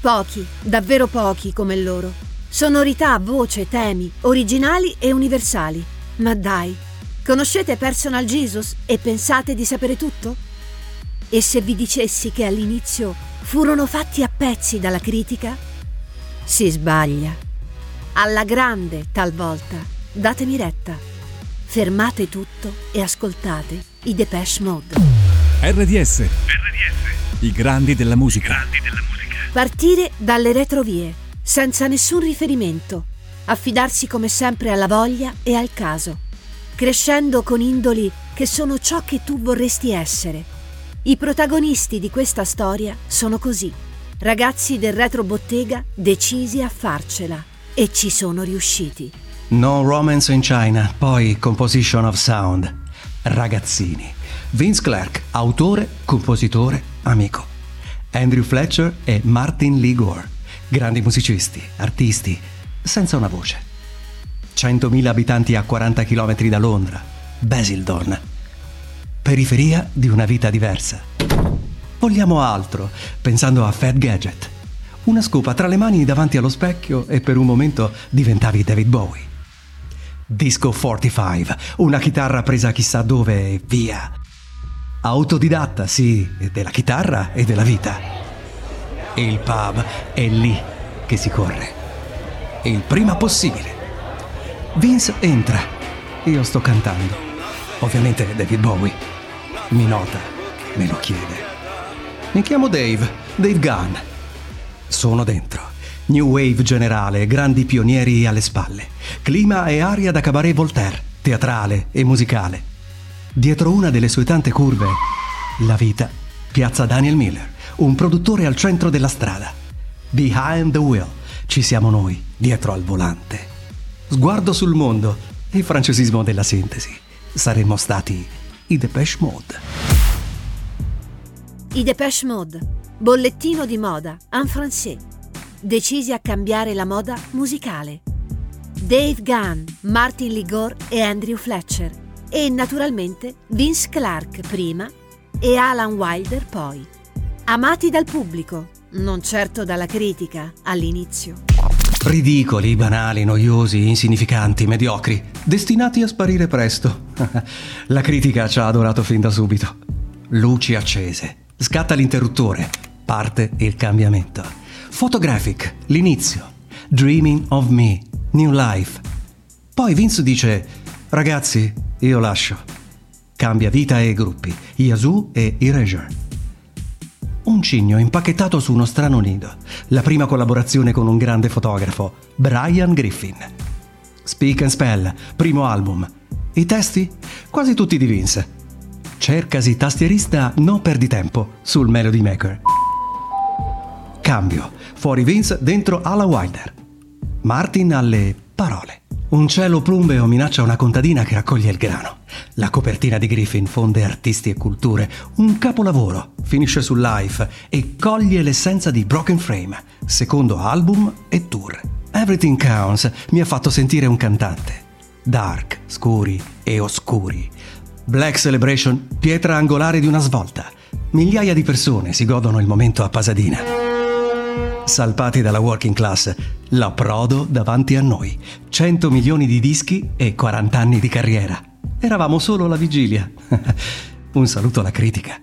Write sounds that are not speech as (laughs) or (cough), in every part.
Pochi, davvero pochi come loro. Sonorità, voce, temi, originali e universali. Ma dai, conoscete Personal Jesus e pensate di sapere tutto? E se vi dicessi che all'inizio furono fatti a pezzi dalla critica? Si sbaglia. Alla grande, talvolta. Datemi retta. Fermate tutto e ascoltate i Depeche Mode. RDS. RDS. I grandi della musica. I grandi della musica. Partire dalle retrovie, senza nessun riferimento, affidarsi come sempre alla voglia e al caso, crescendo con indoli che sono ciò che tu vorresti essere. I protagonisti di questa storia sono così, ragazzi del retro bottega decisi a farcela e ci sono riusciti. No Romance in China, poi Composition of Sound. Ragazzini. Vince Clark, autore, compositore, amico. Andrew Fletcher e Martin Lee Gore, grandi musicisti, artisti, senza una voce. 100.000 abitanti a 40 km da Londra, Basildon. Periferia di una vita diversa. Vogliamo altro, pensando a Fat Gadget. Una scopa tra le mani davanti allo specchio e per un momento diventavi David Bowie. Disco 45, una chitarra presa chissà dove e via. Autodidatta, sì, della chitarra e della vita. E il pub è lì che si corre. Il prima possibile. Vince entra. Io sto cantando. Ovviamente David Bowie. Mi nota, me lo chiede. Mi chiamo Dave, Dave Gunn. Sono dentro. New Wave generale, grandi pionieri alle spalle. Clima e aria da cabaret Voltaire, teatrale e musicale. Dietro una delle sue tante curve, la vita, piazza Daniel Miller, un produttore al centro della strada. Behind the wheel, ci siamo noi, dietro al volante. Sguardo sul mondo, il francesismo della sintesi. Saremmo stati i Depeche Mode. I Depeche Mode, bollettino di moda, en français. Decisi a cambiare la moda musicale. Dave Gunn, Martin Ligor e Andrew Fletcher e naturalmente Vince Clark prima e Alan Wilder poi. Amati dal pubblico, non certo dalla critica all'inizio. Ridicoli, banali, noiosi, insignificanti, mediocri, destinati a sparire presto. (laughs) La critica ci ha adorato fin da subito. Luci accese, scatta l'interruttore, parte il cambiamento. Photographic, l'inizio. Dreaming of me, new life. Poi Vince dice, ragazzi, io lascio. Cambia vita e gruppi, Yazoo e Erasure. Un cigno impacchettato su uno strano nido. La prima collaborazione con un grande fotografo, Brian Griffin. Speak and Spell, primo album. I testi? Quasi tutti di Vince. Cercasi tastierista, no perdi tempo, sul Melody Maker. Cambio. Fuori Vince, dentro Alla Wilder. Martin alle parole. Un cielo plumbeo minaccia una contadina che raccoglie il grano. La copertina di Griffin fonde artisti e culture. Un capolavoro finisce su Life e coglie l'essenza di Broken Frame, secondo album e tour. Everything Counts mi ha fatto sentire un cantante. Dark, scuri e oscuri. Black Celebration, pietra angolare di una svolta. Migliaia di persone si godono il momento a Pasadena salpati dalla working class, l'approdo davanti a noi. 100 milioni di dischi e 40 anni di carriera. Eravamo solo alla vigilia. (laughs) Un saluto alla critica.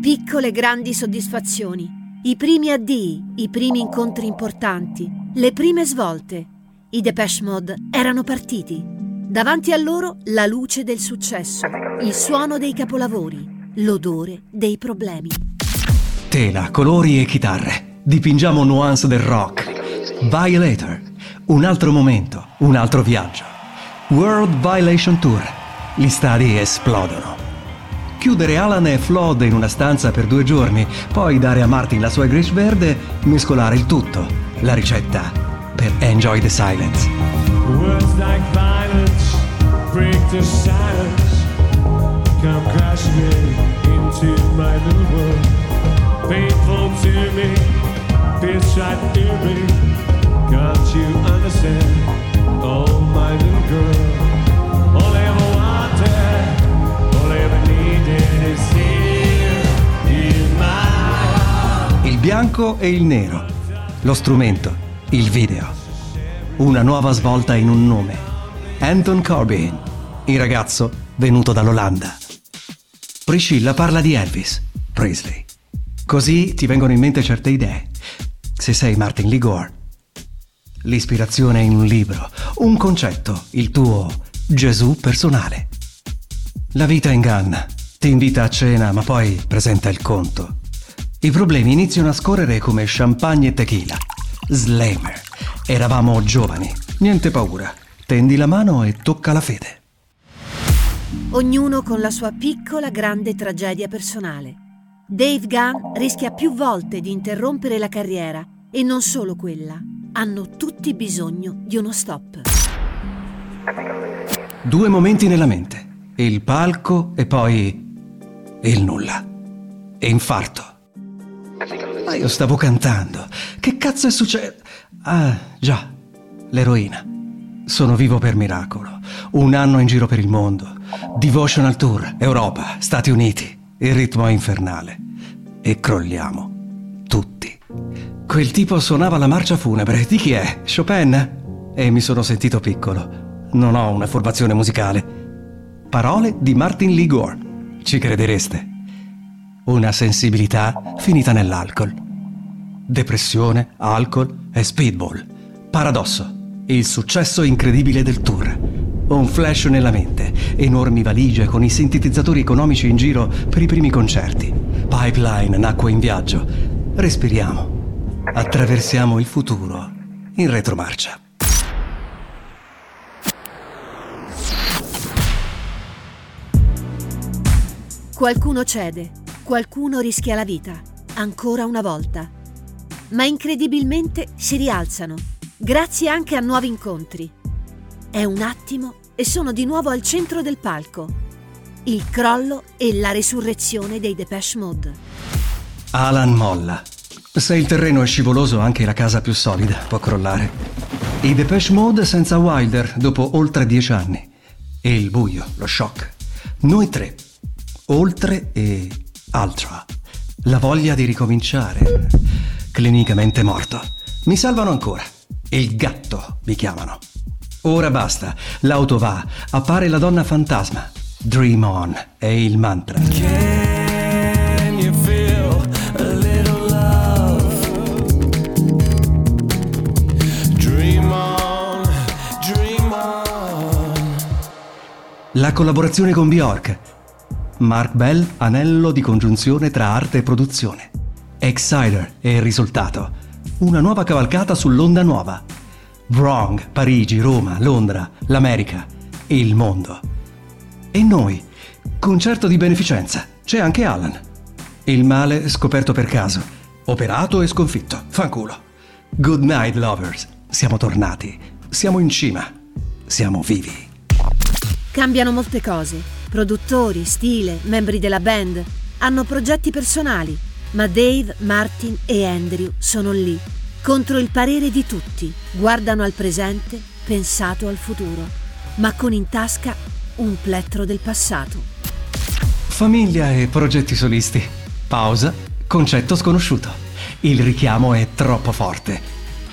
Piccole grandi soddisfazioni. I primi addii, i primi incontri importanti, le prime svolte. I Depeche Mode erano partiti. Davanti a loro la luce del successo, il suono dei capolavori, l'odore dei problemi. Tela, colori e chitarre. Dipingiamo nuance del rock. Violator. Un altro momento, un altro viaggio. World Violation Tour. Gli stadi esplodono. Chiudere Alan e Flood in una stanza per due giorni, poi dare a Martin la sua Grish verde, mescolare il tutto. La ricetta per Enjoy the Silence. Words like violence break the silence. Come crash me into my little world painful to me, right near me. Can't you understand? Oh, my little girl, all I ever wanted, all I ever needed is here in my bianco e il nero, lo strumento, il video. Una nuova svolta in un nome. Anton Corbin, il ragazzo venuto dall'Olanda. Priscilla parla di Elvis Presley. Così ti vengono in mente certe idee. Se sei Martin Ligor, l'ispirazione è in un libro, un concetto, il tuo Gesù personale. La vita inganna, ti invita a cena ma poi presenta il conto. I problemi iniziano a scorrere come champagne e tequila. Slamer. Eravamo giovani, niente paura. Tendi la mano e tocca la fede. Ognuno con la sua piccola grande tragedia personale. Dave Gunn rischia più volte di interrompere la carriera e non solo quella. Hanno tutti bisogno di uno stop. Due momenti nella mente. Il palco e poi il nulla. Infarto. Ma io stavo cantando. Che cazzo è successo? Ah, già, l'eroina. Sono vivo per miracolo. Un anno in giro per il mondo. Devotional Tour, Europa, Stati Uniti. Il ritmo infernale. E crolliamo. Tutti. Quel tipo suonava la marcia funebre. Di chi è? Chopin? E mi sono sentito piccolo. Non ho una formazione musicale. Parole di Martin Lee Gore. Ci credereste? Una sensibilità finita nell'alcol. Depressione, alcol e speedball. Paradosso. Il successo incredibile del tour. Un flash nella mente, enormi valigie con i sintetizzatori economici in giro per i primi concerti. Pipeline nacque in viaggio. Respiriamo. Attraversiamo il futuro in retromarcia. Qualcuno cede, qualcuno rischia la vita, ancora una volta. Ma incredibilmente si rialzano, grazie anche a nuovi incontri. È un attimo e sono di nuovo al centro del palco. Il crollo e la resurrezione dei Depeche Mode. Alan molla. Se il terreno è scivoloso, anche la casa più solida può crollare. I Depeche Mode senza Wilder dopo oltre dieci anni. E il buio, lo shock. Noi tre. Oltre e altra. La voglia di ricominciare. Clinicamente morto. Mi salvano ancora. Il gatto mi chiamano. Ora basta. L'auto va. Appare la donna fantasma. Dream on è il mantra. Can you feel a little love? Dream on, dream on. La collaborazione con Bjork. Mark Bell, anello di congiunzione tra arte e produzione. Exciter è il risultato. Una nuova cavalcata sull'onda nuova. Wrong, Parigi, Roma, Londra, l'America, il mondo. E noi? Concerto di beneficenza. C'è anche Alan. Il male scoperto per caso. Operato e sconfitto. Fanculo. Good night, lovers. Siamo tornati. Siamo in cima. Siamo vivi. Cambiano molte cose. Produttori, stile, membri della band. Hanno progetti personali. Ma Dave, Martin e Andrew sono lì, contro il parere di tutti. Guardano al presente, pensato al futuro, ma con in tasca un plettro del passato. Famiglia e progetti solisti. Pausa. Concetto sconosciuto. Il richiamo è troppo forte.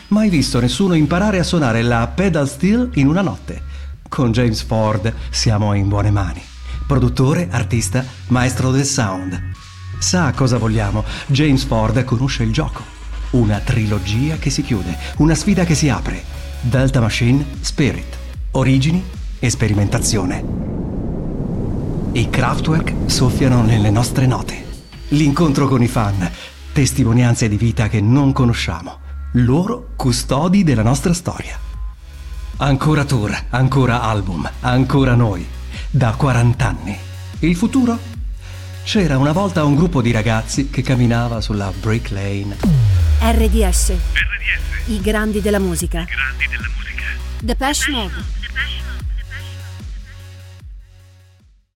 Mai visto nessuno imparare a suonare la pedal steel in una notte. Con James Ford siamo in buone mani. Produttore, artista, maestro del sound. Sa cosa vogliamo. James Ford conosce il gioco. Una trilogia che si chiude, una sfida che si apre. Delta Machine, Spirit. Origini e sperimentazione. I Kraftwerk soffiano nelle nostre note. L'incontro con i fan, testimonianze di vita che non conosciamo. Loro custodi della nostra storia. Ancora tour, ancora album, ancora noi. Da 40 anni. Il futuro? C'era una volta un gruppo di ragazzi che camminava sulla Brick Lane. RDS, RDS, i grandi della musica. grandi della musica. Depeche Mode.